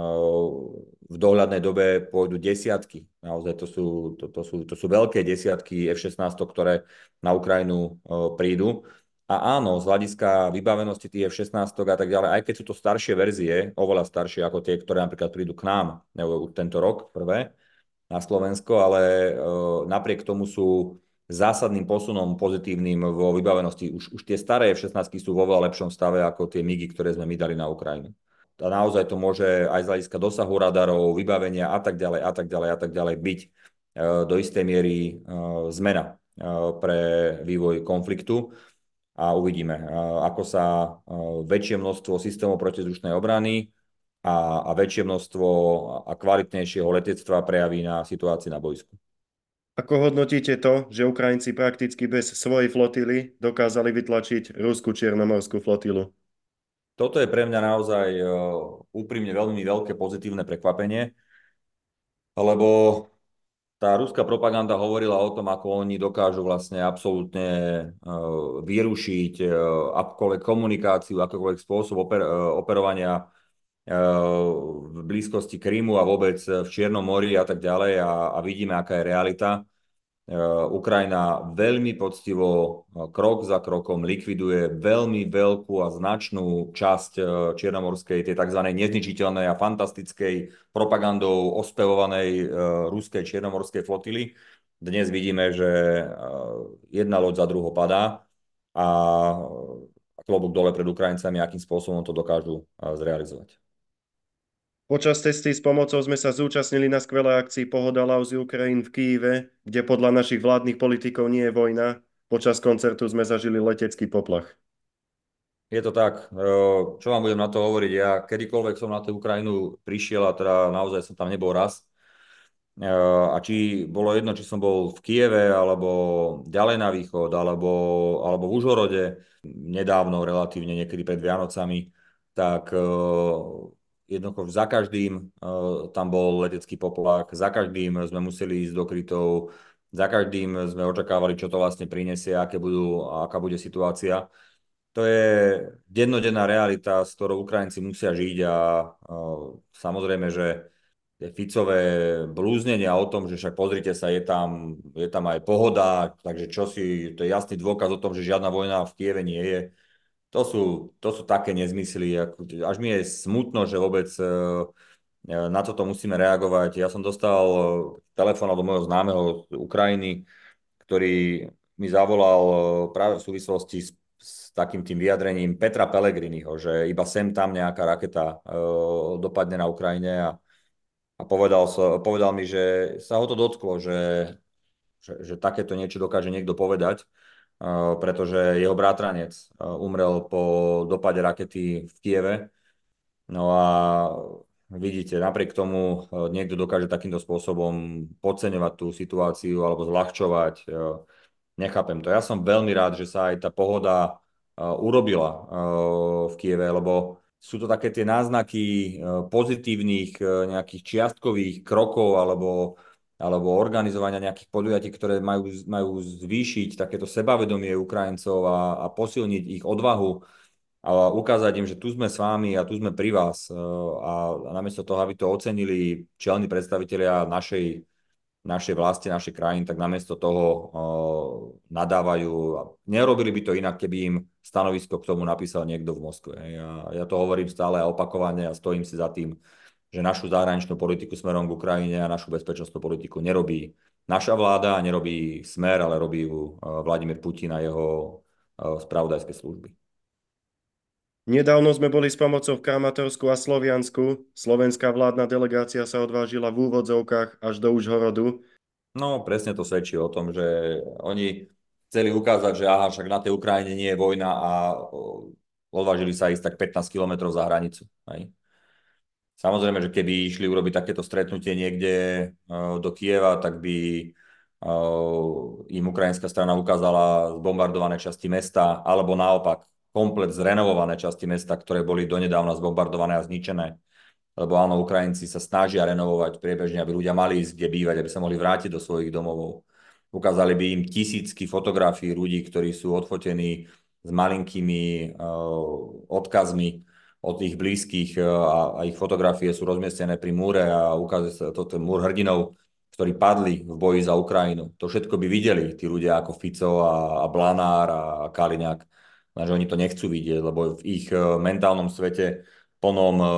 v dohľadnej dobe pôjdu desiatky. Naozaj to sú, to, to sú, to sú veľké desiatky F-16, ktoré na Ukrajinu prídu. A áno, z hľadiska vybavenosti tých F-16 a tak ďalej, aj keď sú to staršie verzie, oveľa staršie ako tie, ktoré napríklad prídu k nám nebo tento rok prvé na Slovensko, ale e, napriek tomu sú zásadným posunom pozitívnym vo vybavenosti. Už, už tie staré F-16 sú vo veľa lepšom stave ako tie MIGy, ktoré sme my dali na Ukrajinu. A naozaj to môže aj z hľadiska dosahu radarov, vybavenia a tak ďalej a tak ďalej a tak ďalej byť e, do istej miery e, zmena e, pre vývoj konfliktu a uvidíme, ako sa väčšie množstvo systémov protizdušnej obrany a, a väčšie množstvo a kvalitnejšieho letectva prejaví na situácii na boisku.
Ako hodnotíte to, že Ukrajinci prakticky bez svojej flotily dokázali vytlačiť ruskú čiernomorskú flotilu?
Toto je pre mňa naozaj úprimne veľmi veľké pozitívne prekvapenie, lebo tá ruská propaganda hovorila o tom, ako oni dokážu vlastne absolútne uh, vyrušiť uh, akúkoľvek komunikáciu, akýkoľvek spôsob oper, operovania v blízkosti Krymu a vôbec v Čiernom mori a tak ďalej a, a vidíme, aká je realita. Eh, Ukrajina veľmi poctivo eh, krok za krokom likviduje veľmi veľkú a značnú časť eh, Čiernomorskej, tej tzv. nezničiteľnej a fantastickej propagandou ospevovanej ruskej Čiernomorskej flotily. Dnes vidíme, že jedna loď za druhou padá a klobúk dole pred Ukrajincami, akým spôsobom to dokážu zrealizovať.
Počas cesty s pomocou sme sa zúčastnili na skvelé akcii Pohoda Lauzy Ukrajín v Kýve, kde podľa našich vládnych politikov nie je vojna, počas koncertu sme zažili letecký poplach.
Je to tak. Čo vám budem na to hovoriť? Ja kedykoľvek som na tú Ukrajinu prišiel a teda naozaj som tam nebol raz. A či bolo jedno, či som bol v Kieve, alebo ďalej na východ, alebo, alebo v Užhorode, nedávno, relatívne niekedy pred Vianocami, tak jednoducho za každým tam bol letecký poplach, za každým sme museli ísť do krytov, za každým sme očakávali, čo to vlastne prinesie, aké budú, aká bude situácia to je dennodenná realita, s ktorou Ukrajinci musia žiť a uh, samozrejme, že Ficové blúznenia o tom, že však pozrite sa, je tam, je tam aj pohoda, takže čo si, to je jasný dôkaz o tom, že žiadna vojna v Kieve nie je. To sú, to sú také nezmysly, až mi je smutno, že vôbec uh, na toto musíme reagovať. Ja som dostal telefón od môjho známeho z Ukrajiny, ktorý mi zavolal práve v súvislosti s s takým tým vyjadrením Petra Pellegriniho, že iba sem tam nejaká raketa dopadne na Ukrajine a, a povedal, povedal mi, že sa ho to dotklo, že, že, že takéto niečo dokáže niekto povedať, pretože jeho bratranec uh, umrel po dopade rakety v Kieve. No a vidíte, napriek tomu niekto dokáže takýmto spôsobom podceňovať tú situáciu alebo zľahčovať. Nechápem to. Ja som veľmi rád, že sa aj tá pohoda urobila v Kieve, lebo sú to také tie náznaky pozitívnych nejakých čiastkových krokov alebo, alebo organizovania nejakých podujatí, ktoré majú, majú zvýšiť takéto sebavedomie Ukrajincov a, a posilniť ich odvahu a ukázať im, že tu sme s vami a tu sme pri vás. A, a namiesto toho, aby to ocenili čelní predstavitelia našej našej vlasti, našej krajiny, tak namiesto toho uh, nadávajú. Nerobili by to inak, keby im stanovisko k tomu napísal niekto v Moskve. Ja, ja to hovorím stále a opakovane a stojím si za tým, že našu zahraničnú politiku smerom k Ukrajine a našu bezpečnostnú politiku nerobí naša vláda a nerobí smer, ale robí ju uh, Vladimír Putin a jeho uh, spravodajské služby.
Nedávno sme boli s pomocou v Kramatorsku a Sloviansku. Slovenská vládna delegácia sa odvážila v úvodzovkách až do Užhorodu.
No, presne to svedčí o tom, že oni chceli ukázať, že aha, však na tej Ukrajine nie je vojna a odvážili sa ísť tak 15 kilometrov za hranicu. Hej. Samozrejme, že keby išli urobiť takéto stretnutie niekde do Kieva, tak by im ukrajinská strana ukázala zbombardované časti mesta, alebo naopak komplet zrenovované časti mesta, ktoré boli donedávna zbombardované a zničené. Lebo áno, Ukrajinci sa snažia renovovať priebežne, aby ľudia mali ísť kde bývať, aby sa mohli vrátiť do svojich domovov. Ukázali by im tisícky fotografií ľudí, ktorí sú odfotení s malinkými uh, odkazmi od ich blízkych uh, a, a ich fotografie sú rozmiestnené pri múre a ukazuje sa toto múr hrdinov, ktorí padli v boji za Ukrajinu. To všetko by videli tí ľudia ako Fico a, a Blanár a Kaliňák že oni to nechcú vidieť, lebo v ich eh, mentálnom svete plnom eh,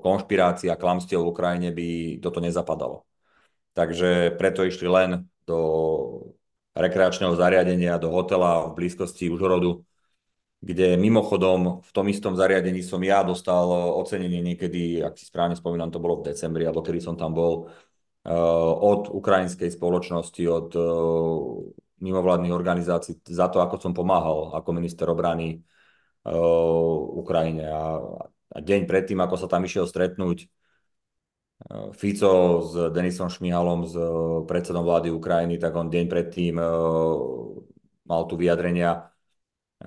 konšpirácií a klamstiev v Ukrajine by toto nezapadalo. Takže preto išli len do rekreačného zariadenia, do hotela v blízkosti Užhorodu, kde mimochodom v tom istom zariadení som ja dostal eh, ocenenie niekedy, ak si správne spomínam, to bolo v decembri, alebo kedy som tam bol, od ukrajinskej spoločnosti, od mimovládnych organizácií za to, ako som pomáhal ako minister obrany Ukrajine. A, deň predtým, ako sa tam išiel stretnúť Fico s Denisom Šmihalom, s predsedom vlády Ukrajiny, tak on deň predtým mal tu vyjadrenia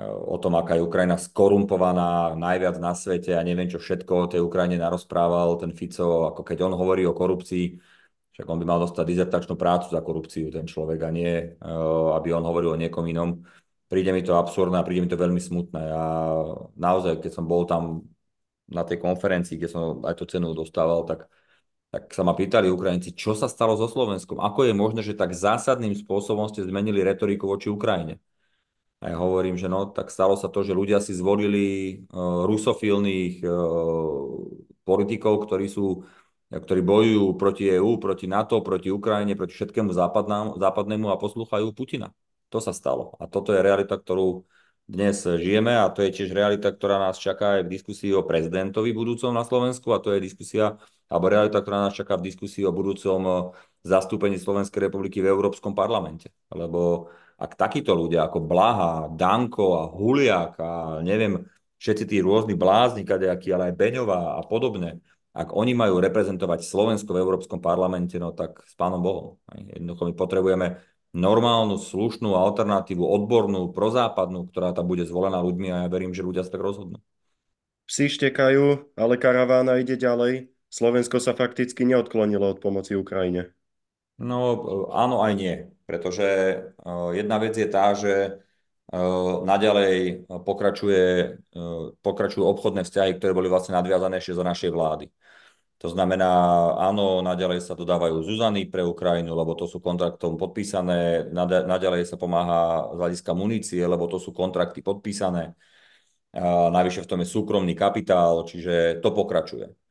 o tom, aká je Ukrajina skorumpovaná najviac na svete a neviem, čo všetko o tej Ukrajine narozprával ten Fico, ako keď on hovorí o korupcii, však on by mal dostať dizertačnú prácu za korupciu, ten človek, a nie, eh, aby on hovoril o niekom inom. Príde mi to absurdné a príde mi to veľmi smutné. A naozaj, keď som bol tam na tej konferencii, kde som aj tú cenu dostával, tak, tak sa ma pýtali Ukrajinci, čo sa stalo so Slovenskom? Ako je možné, že tak zásadným spôsobom ste zmenili retoriku voči Ukrajine? A ja hovorím, že no, tak stalo sa to, že ľudia si zvolili uh, rusofilných uh, politikov, ktorí sú ktorí bojujú proti EÚ, proti NATO, proti Ukrajine, proti všetkému západnému a poslúchajú Putina. To sa stalo. A toto je realita, ktorú dnes žijeme a to je tiež realita, ktorá nás čaká aj v diskusii o prezidentovi budúcom na Slovensku a to je diskusia, alebo realita, ktorá nás čaká v diskusii o budúcom zastúpení Slovenskej republiky v Európskom parlamente. Lebo ak takíto ľudia ako Blaha, Danko a Huliak a neviem, všetci tí rôzni blázni, kadejakí, ale aj Beňová a podobne, ak oni majú reprezentovať Slovensko v Európskom parlamente, no tak s pánom Bohom. Jednoducho my potrebujeme normálnu, slušnú alternatívu, odbornú, prozápadnú, ktorá tam bude zvolená ľuďmi a ja verím, že ľudia sa tak rozhodnú.
Psi štekajú, ale karavána ide ďalej. Slovensko sa fakticky neodklonilo od pomoci Ukrajine.
No áno aj nie, pretože jedna vec je tá, že naďalej pokračuje, pokračujú obchodné vzťahy, ktoré boli vlastne nadviazané ešte za našej vlády. To znamená, áno, naďalej sa dodávajú Zuzany pre Ukrajinu, lebo to sú kontraktom podpísané, naďalej sa pomáha z hľadiska munície, lebo to sú kontrakty podpísané. A navyše v tom je súkromný kapitál, čiže to pokračuje.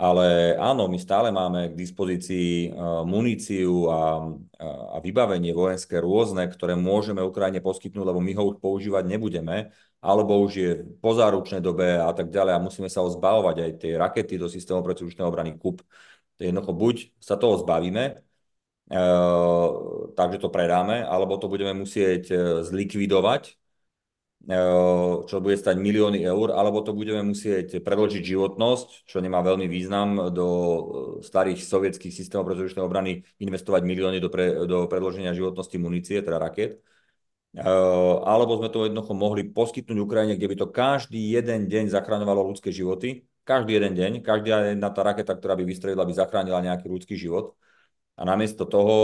Ale áno, my stále máme k dispozícii e, muníciu a, a vybavenie vojenské rôzne, ktoré môžeme Ukrajine poskytnúť, lebo my ho už používať nebudeme, alebo už je v pozáručnej dobe a tak ďalej a musíme sa ho zbavovať aj tie rakety do systému protivzdušnej obrany KUP. Jednoducho buď sa toho zbavíme, e, takže to predáme, alebo to budeme musieť zlikvidovať čo bude stať milióny eur, alebo to budeme musieť predložiť životnosť, čo nemá veľmi význam do e, starých sovietských systémov protivzdušnej obrany investovať milióny do, pre, do predloženia životnosti munície, teda raket. Alebo sme to jednoducho mohli poskytnúť Ukrajine, kde by to každý jeden deň zachraňovalo ľudské životy. Každý jeden deň, každá jedna tá raketa, ktorá by vystrelila, by zachránila nejaký ľudský život. A namiesto toho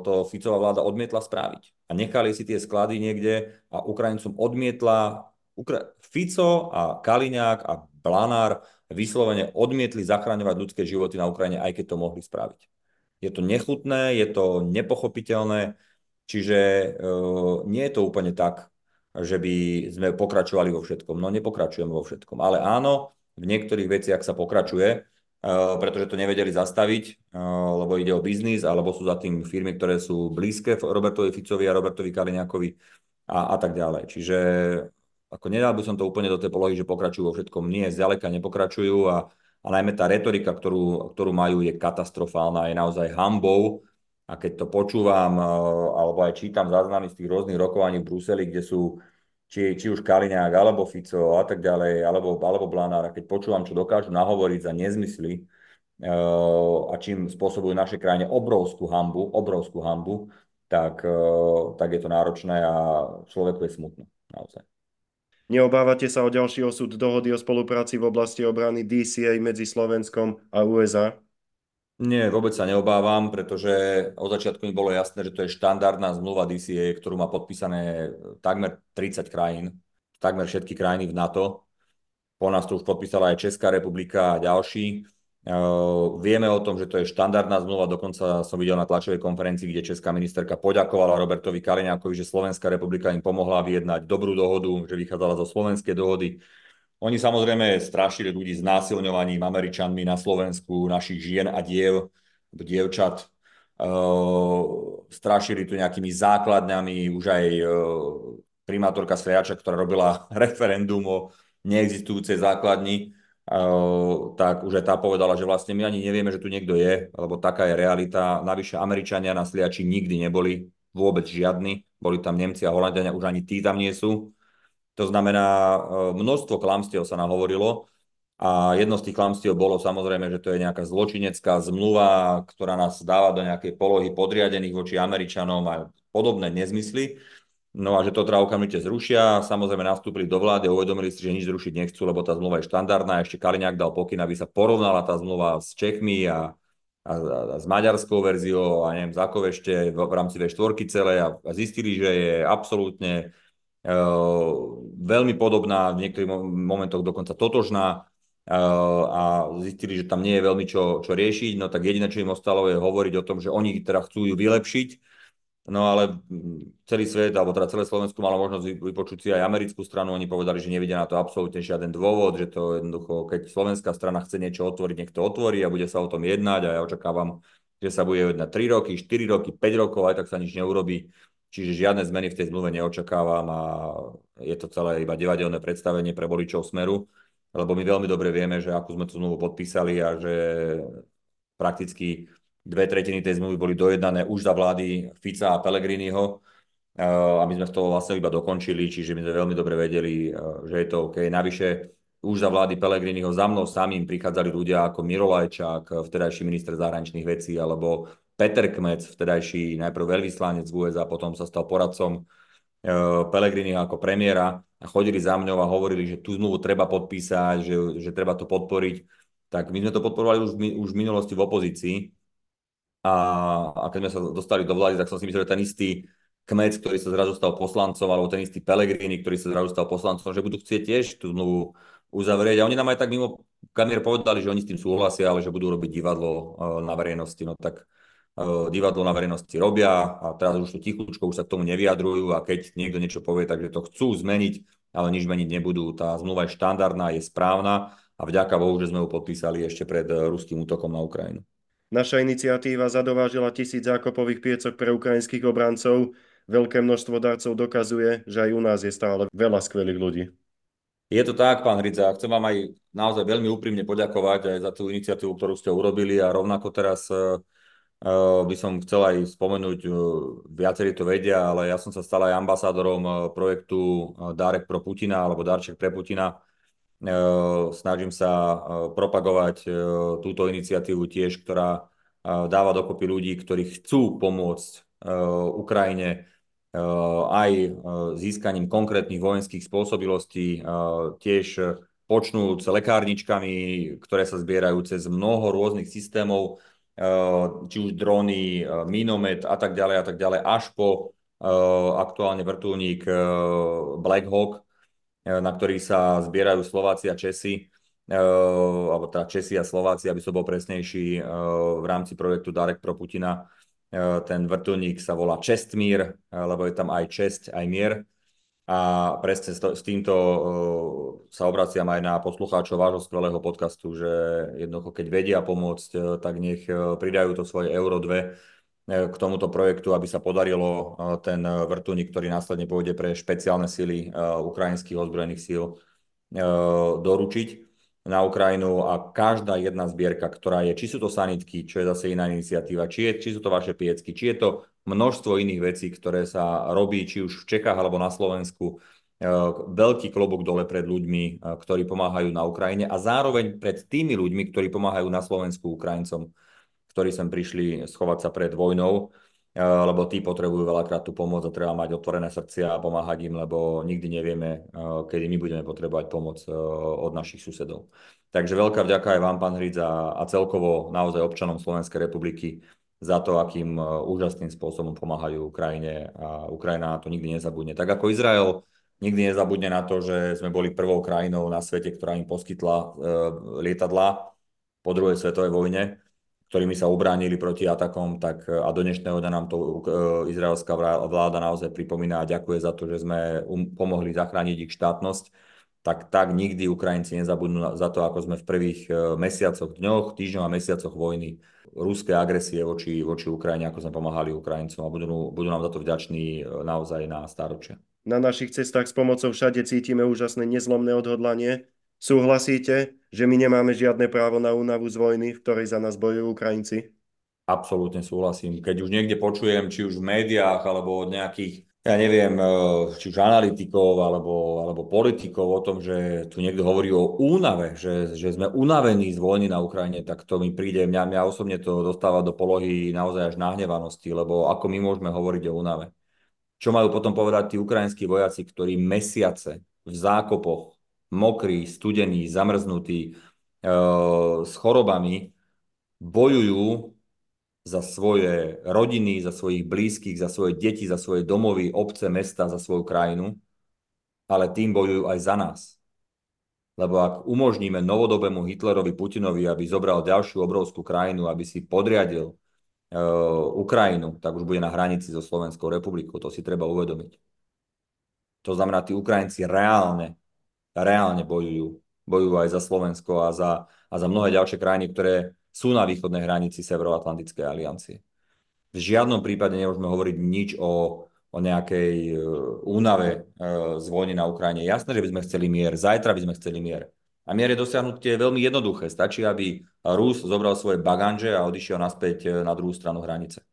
to Ficová vláda odmietla spraviť. A nechali si tie sklady niekde a Ukrajincom odmietla Ukra- Fico a Kaliňák a Blanár vyslovene odmietli zachraňovať ľudské životy na Ukrajine, aj keď to mohli spraviť. Je to nechutné, je to nepochopiteľné, čiže e, nie je to úplne tak, že by sme pokračovali vo všetkom. No nepokračujeme vo všetkom, ale áno, v niektorých veciach sa pokračuje pretože to nevedeli zastaviť, eh, lebo ide o biznis, alebo sú za tým firmy, ktoré sú blízke Robertovi Ficovi a Robertovi Kaliňákovi a, a tak ďalej. Čiže ako nedal by som to úplne do tej polohy, že pokračujú vo všetkom. Nie, zďaleka nepokračujú a, a najmä tá retorika, ktorú, ktorú majú, je katastrofálna, je naozaj hambou. A keď to počúvam, eh, alebo aj čítam záznamy z tých rôznych rokovaní v Bruseli, kde sú či, či už Kaliňák, alebo Fico a tak ďalej, alebo, alebo Blanár, keď počúvam, čo dokážu nahovoriť za nezmysly uh, a čím spôsobujú našej krajine obrovskú hambu, obrovskú hambu, tak, uh, tak je to náročné a človeku je smutno, naozaj.
Neobávate sa o ďalší osud dohody o spolupráci v oblasti obrany DCA medzi Slovenskom a USA?
Nie, vôbec sa neobávam, pretože od začiatku mi bolo jasné, že to je štandardná zmluva DCA, ktorú má podpísané takmer 30 krajín, takmer všetky krajiny v NATO. Po nás to už podpísala aj Česká republika a ďalší. Uh, vieme o tom, že to je štandardná zmluva, dokonca som videl na tlačovej konferencii, kde česká ministerka poďakovala Robertovi Kaliňákovi, že Slovenská republika im pomohla vyjednať dobrú dohodu, že vychádzala zo slovenskej dohody. Oni samozrejme strašili ľudí s násilňovaním Američanmi na Slovensku, našich žien a diev, dievčat. Uh, strašili tu nejakými základňami, už aj uh, primátorka Svejača, ktorá robila *laughs* referendum o neexistujúcej základni, uh, tak už aj tá povedala, že vlastne my ani nevieme, že tu niekto je, lebo taká je realita. Navyše Američania na Sliači nikdy neboli, vôbec žiadni. Boli tam Nemci a Holandiania, už ani tí tam nie sú. To znamená, e, množstvo klamstiev sa nahovorilo a jedno z tých klamstiev bolo samozrejme, že to je nejaká zločinecká zmluva, ktorá nás dáva do nejakej polohy podriadených voči Američanom a podobné nezmysly. No a že to teda okamžite zrušia. Samozrejme nastúpili do vlády a uvedomili si, že nič zrušiť nechcú, lebo tá zmluva je štandardná. Ešte Kaliňák dal pokyn, aby sa porovnala tá zmluva s Čechmi a, a, a s maďarskou verziou a neviem, z ešte v, v rámci V4 celé a, a zistili, že je absolútne veľmi podobná, v niektorých momentoch dokonca totožná eh, a zistili, že tam nie je veľmi čo, čo riešiť, no tak jediné, čo im ostalo je hovoriť o tom, že oni teda chcú ju vylepšiť, no ale celý svet, alebo teda celé Slovensko malo možnosť vypočuť si aj americkú stranu, oni povedali, že nevidia na to absolútne žiaden dôvod, že to jednoducho, keď slovenská strana chce niečo otvoriť, nech to otvorí a bude sa o tom jednať. A ja očakávam, že sa bude jednať 3 roky, 4 roky, 5 rokov, aj tak sa nič neurobí čiže žiadne zmeny v tej zmluve neočakávam a je to celé iba divadelné predstavenie pre voličov Smeru, lebo my veľmi dobre vieme, že akú sme tú zmluvu podpísali a že prakticky dve tretiny tej zmluvy boli dojednané už za vlády Fica a Pellegriniho a my sme to vlastne iba dokončili, čiže my sme veľmi dobre vedeli, že je to OK. Navyše už za vlády Pelegriniho za mnou samým prichádzali ľudia ako Miro Lajčák, vtedajší minister zahraničných vecí, alebo Peter Kmec, vtedajší najprv veľvyslanec v USA, potom sa stal poradcom Pelegriniho ako premiéra a chodili za mňou a hovorili, že tú zmluvu treba podpísať, že, že treba to podporiť. Tak my sme to podporovali už, už v minulosti v opozícii a, a keď sme sa dostali do vlády, tak som si myslel, že ten istý Kmec, ktorý sa zrazu stal poslancom, alebo ten istý Pelegrini, ktorý sa zrazu stal poslancom, že budú chcieť tiež tú zmluvu uzavrieť. A oni nám aj tak mimo kamier povedali, že oni s tým súhlasia, ale že budú robiť divadlo uh, na verejnosti. No tak divadlo na verejnosti robia a teraz už to tichučko, už sa k tomu nevyjadrujú a keď niekto niečo povie, takže to chcú zmeniť, ale nič meniť nebudú. Tá zmluva je štandardná, je správna a vďaka Bohu, že sme ju podpísali ešte pred uh, ruským útokom na Ukrajinu.
Naša iniciatíva zadovážila tisíc zákopových piecok pre ukrajinských obrancov. Veľké množstvo darcov dokazuje, že aj u nás je stále veľa skvelých ľudí.
Je to tak, pán Hridza. Chcem vám aj naozaj veľmi úprimne poďakovať aj za tú iniciatívu, ktorú ste urobili a rovnako teraz uh, by som chcel aj spomenúť, uh, viacerí to vedia, ale ja som sa stal aj ambasádorom uh, projektu Dárek pro Putina alebo Darček pre Putina. Snažím sa propagovať túto iniciatívu tiež, ktorá dáva dokopy ľudí, ktorí chcú pomôcť Ukrajine Eh, aj eh, získaním konkrétnych vojenských spôsobilostí, eh, tiež počnúť lekárničkami, ktoré sa zbierajú cez mnoho rôznych systémov, či už drony, minomet a tak ďalej a tak ďalej, až po aktuálne vrtulník Black Hawk, na ktorý sa zbierajú Slováci a Česi, alebo teda Česi a Slováci, aby som bol presnejší, v rámci projektu Darek pro Putina ten vrtulník sa volá Čestmír, lebo je tam aj česť, aj mier. A presne s týmto e, sa obraciam aj na poslucháčov vášho skvelého podcastu, že jednoducho, keď vedia pomôcť, tak nech pridajú to svoje euro dve k tomuto projektu, aby sa podarilo ten vrtulník, ktorý následne pôjde pre špeciálne sily ukrajinských ozbrojených síl doručiť na Ukrajinu. A každá jedna zbierka, ktorá je, či sú to sanitky, čo je zase iná iniciatíva, či, je, či sú to vaše piecky, či je to množstvo iných vecí, ktoré sa robí, či už v Čechách alebo na Slovensku. E, veľký klobok dole pred ľuďmi, e, ktorí pomáhajú na Ukrajine a zároveň pred tými ľuďmi, ktorí pomáhajú na Slovensku Ukrajincom, ktorí sem prišli schovať sa pred vojnou Eh, lebo tí potrebujú veľakrát tú pomoc a treba mať otvorené srdcia a pomáhať im, lebo nikdy nevieme, kedy my budeme potrebovať pomoc od našich susedov. Takže veľká vďaka aj vám, pán Hric, a, a celkovo naozaj občanom Slovenskej republiky za to, akým úžasným spôsobom pomáhajú Ukrajine a Ukrajina na to nikdy nezabudne. Tak ako Izrael nikdy nezabudne na to, že sme boli prvou krajinou na svete, ktorá im poskytla e, lietadla po druhej svetovej vojne, ktorými sa ubránili proti atakom, tak a do dnešného dňa nám to uh, izraelská vláda naozaj pripomína a ďakuje za to, že sme um, pomohli zachrániť ich štátnosť, tak tak nikdy Ukrajinci nezabudnú za to, ako sme v prvých uh, mesiacoch, dňoch, týždňoch a mesiacoch vojny ruské agresie voči, voči Ukrajine, ako sme pomáhali Ukrajincom a budú, budú nám za to vďační uh, naozaj na stáročia.
Na našich cestách s pomocou všade cítime úžasné nezlomné odhodlanie Súhlasíte, že my nemáme žiadne právo na únavu z vojny, v ktorej za nás bojujú Ukrajinci?
Absolútne súhlasím. Keď už niekde počujem, či už v médiách, alebo od nejakých, ja neviem, e, či už analytikov, alebo, alebo politikov o tom, že tu niekto hovorí o únave, že, že sme unavení z vojny na Ukrajine, tak to mi príde, mňa, mňa osobne to dostáva do polohy naozaj až nahnevanosti, lebo ako my môžeme hovoriť o únave? Čo majú potom povedať tí ukrajinskí vojaci, ktorí mesiace v zákopoch mokrí, studený, zamrznutý, e, s chorobami, bojujú za svoje rodiny, za svojich blízkych, za svoje deti, za svoje domovy, obce, mesta, za svoju krajinu, ale tým bojujú aj za nás. Lebo ak umožníme novodobému Hitlerovi, Putinovi, aby zobral ďalšiu obrovskú krajinu, aby si podriadil uh, Ukrajinu, tak už bude na hranici so Slovenskou republikou. To si treba uvedomiť. To znamená, tí Ukrajinci reálne reálne bojujú. Bojujú aj za Slovensko a za, a za mnohé ďalšie krajiny, ktoré sú na východnej hranici Severoatlantickej aliancie. V žiadnom prípade nemôžeme hovoriť nič o, o nejakej únave z vojny na Ukrajine. Jasné, že by sme chceli mier, zajtra by sme chceli mier. A mier je dosiahnutie veľmi jednoduché. Stačí, aby Rus zobral svoje baganže a odišiel naspäť na druhú stranu hranice.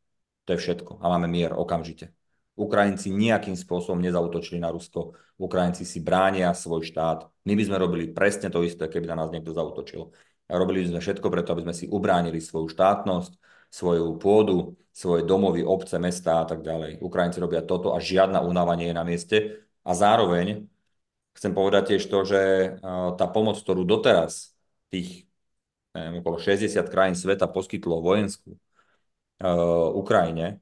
To je všetko. A máme mier okamžite. Ukrajinci nejakým spôsobom nezautočili na Rusko. Ukrajinci si bránia svoj štát. My by sme robili presne to isté, keby na nás niekto zautočil. Robili sme všetko preto, aby sme si ubránili svoju štátnosť, svoju pôdu, svoje domovy, obce, mesta a tak ďalej. Ukrajinci robia toto a žiadna únava nie je na mieste. A zároveň chcem povedať tiež to, že tá pomoc, ktorú doteraz tých neviem, okolo 60 krajín sveta poskytlo vojenskú Ukrajine,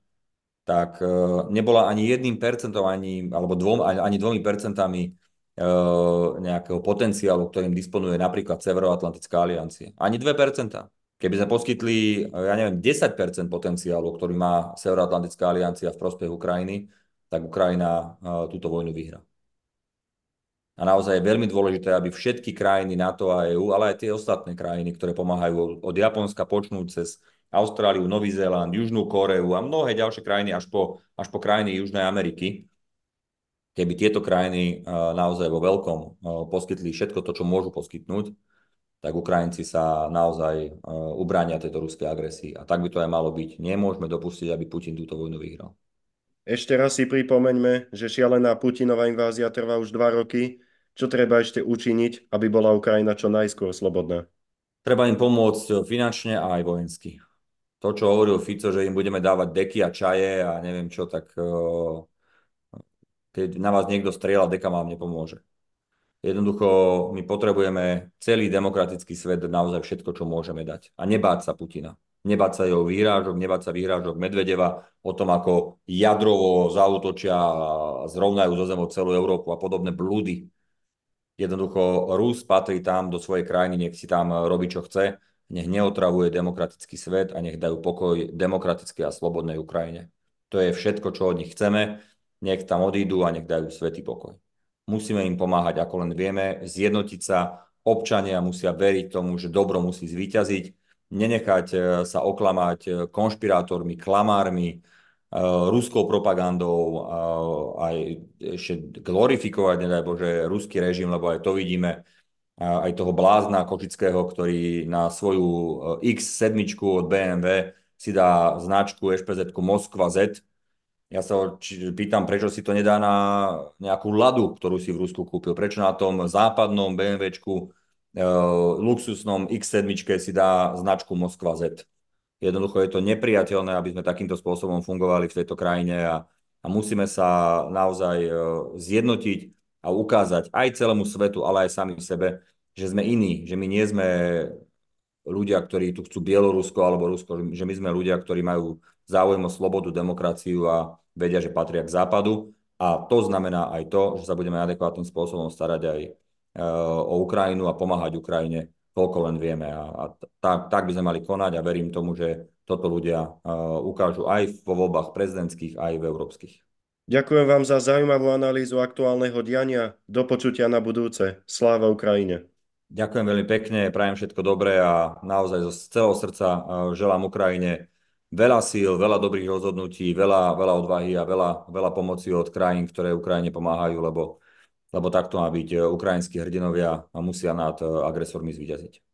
tak nebola ani jedným percentom, ani, alebo dvom, ani dvomi percentami nejakého potenciálu, ktorým disponuje napríklad Severoatlantická aliancia. Ani 2%. Keby sme poskytli, ja neviem, 10% potenciálu, ktorý má Severoatlantická aliancia v prospech Ukrajiny, tak Ukrajina túto vojnu vyhrá. A naozaj je veľmi dôležité, aby všetky krajiny NATO a EU, ale aj tie ostatné krajiny, ktoré pomáhajú od Japonska počnúť cez Austráliu, Nový Zéland, Južnú Koreu a mnohé ďalšie krajiny až po, až po krajiny Južnej Ameriky, keby tieto krajiny naozaj vo veľkom poskytli všetko to, čo môžu poskytnúť, tak Ukrajinci sa naozaj ubránia tejto ruskej agresii. A tak by to aj malo byť. Nemôžeme dopustiť, aby Putin túto vojnu vyhral.
Ešte raz si pripomeňme, že šialená Putinová invázia trvá už dva roky. Čo treba ešte učiniť, aby bola Ukrajina čo najskôr slobodná?
Treba im pomôcť finančne a aj vojensky. To, čo hovoril Fico, že im budeme dávať deky a čaje a neviem čo, tak keď na vás niekto strieľa, deka vám nepomôže. Jednoducho my potrebujeme celý demokratický svet nnaozaj všetko, čo môžeme dať. A nebáť sa Putina. Nebáť sa jeho výrážok, nebáť sa výrážok Medvedeva o tom, ako jadrovo zautočia a zrovnajú zo zemou celú Európu a podobné blúdy. Jednoducho Rus patrí tam do svojej krajiny, nech si tam robí, čo chce, nech neotravuje demokratický svet a nech dajú pokoj demokratickej a slobodnej Ukrajine. To je všetko, čo od nich chceme. Nech tam odídu a nech dajú svetý pokoj. Musíme im pomáhať, ako len vieme, zjednotiť sa. Občania musia veriť tomu, že dobro musí zvíťaziť, nenechať e, sa oklamať e, konšpirátormi, klamármi, e, ruskou propagandou, aj ešte glorifikovať, nedaj Bože, ruský režim, lebo aj to vidíme, aj toho blázna Kočického, ktorý na svoju X7 od BMW si dá značku ešpz Moskva Z, ja sa pýtam, prečo si to nedá na nejakú ladu, ktorú si v Rusku kúpil. Prečo na tom západnom BMWčku e, luxusnom X7 si dá značku Moskva Z. Jednoducho je to nepriateľné, aby sme takýmto spôsobom fungovali v tejto krajine a, a musíme sa naozaj e, zjednotiť a ukázať aj celému svetu, ale aj sami sebe, že sme iní, že my nie sme ľudia, ktorí tu chcú Bielorusko alebo Rusko, že my sme ľudia, ktorí majú záujem o slobodu, demokraciu a vedia, že patria k západu. A to znamená aj to, že sa budeme adekvátnym spôsobom starať aj e, o Ukrajinu a pomáhať Ukrajine, koľko len vieme. A, a tak, tak by sme mali konať a verím tomu, že toto ľudia e, ukážu aj vo voľbách prezidentských, aj v európskych.
Ďakujem vám za zaujímavú analýzu aktuálneho diania. Do počutia na budúce. Sláva Ukrajine.
Ďakujem veľmi pekne, prajem všetko dobré a naozaj zo celého srdca e, želám Ukrajine veľa síl, veľa dobrých rozhodnutí, veľa, veľa odvahy a veľa, veľa pomoci od krajín, ktoré Ukrajine pomáhajú, lebo, lebo takto má byť. Ukrajinskí hrdinovia a musia nad agresormi zvíťaziť.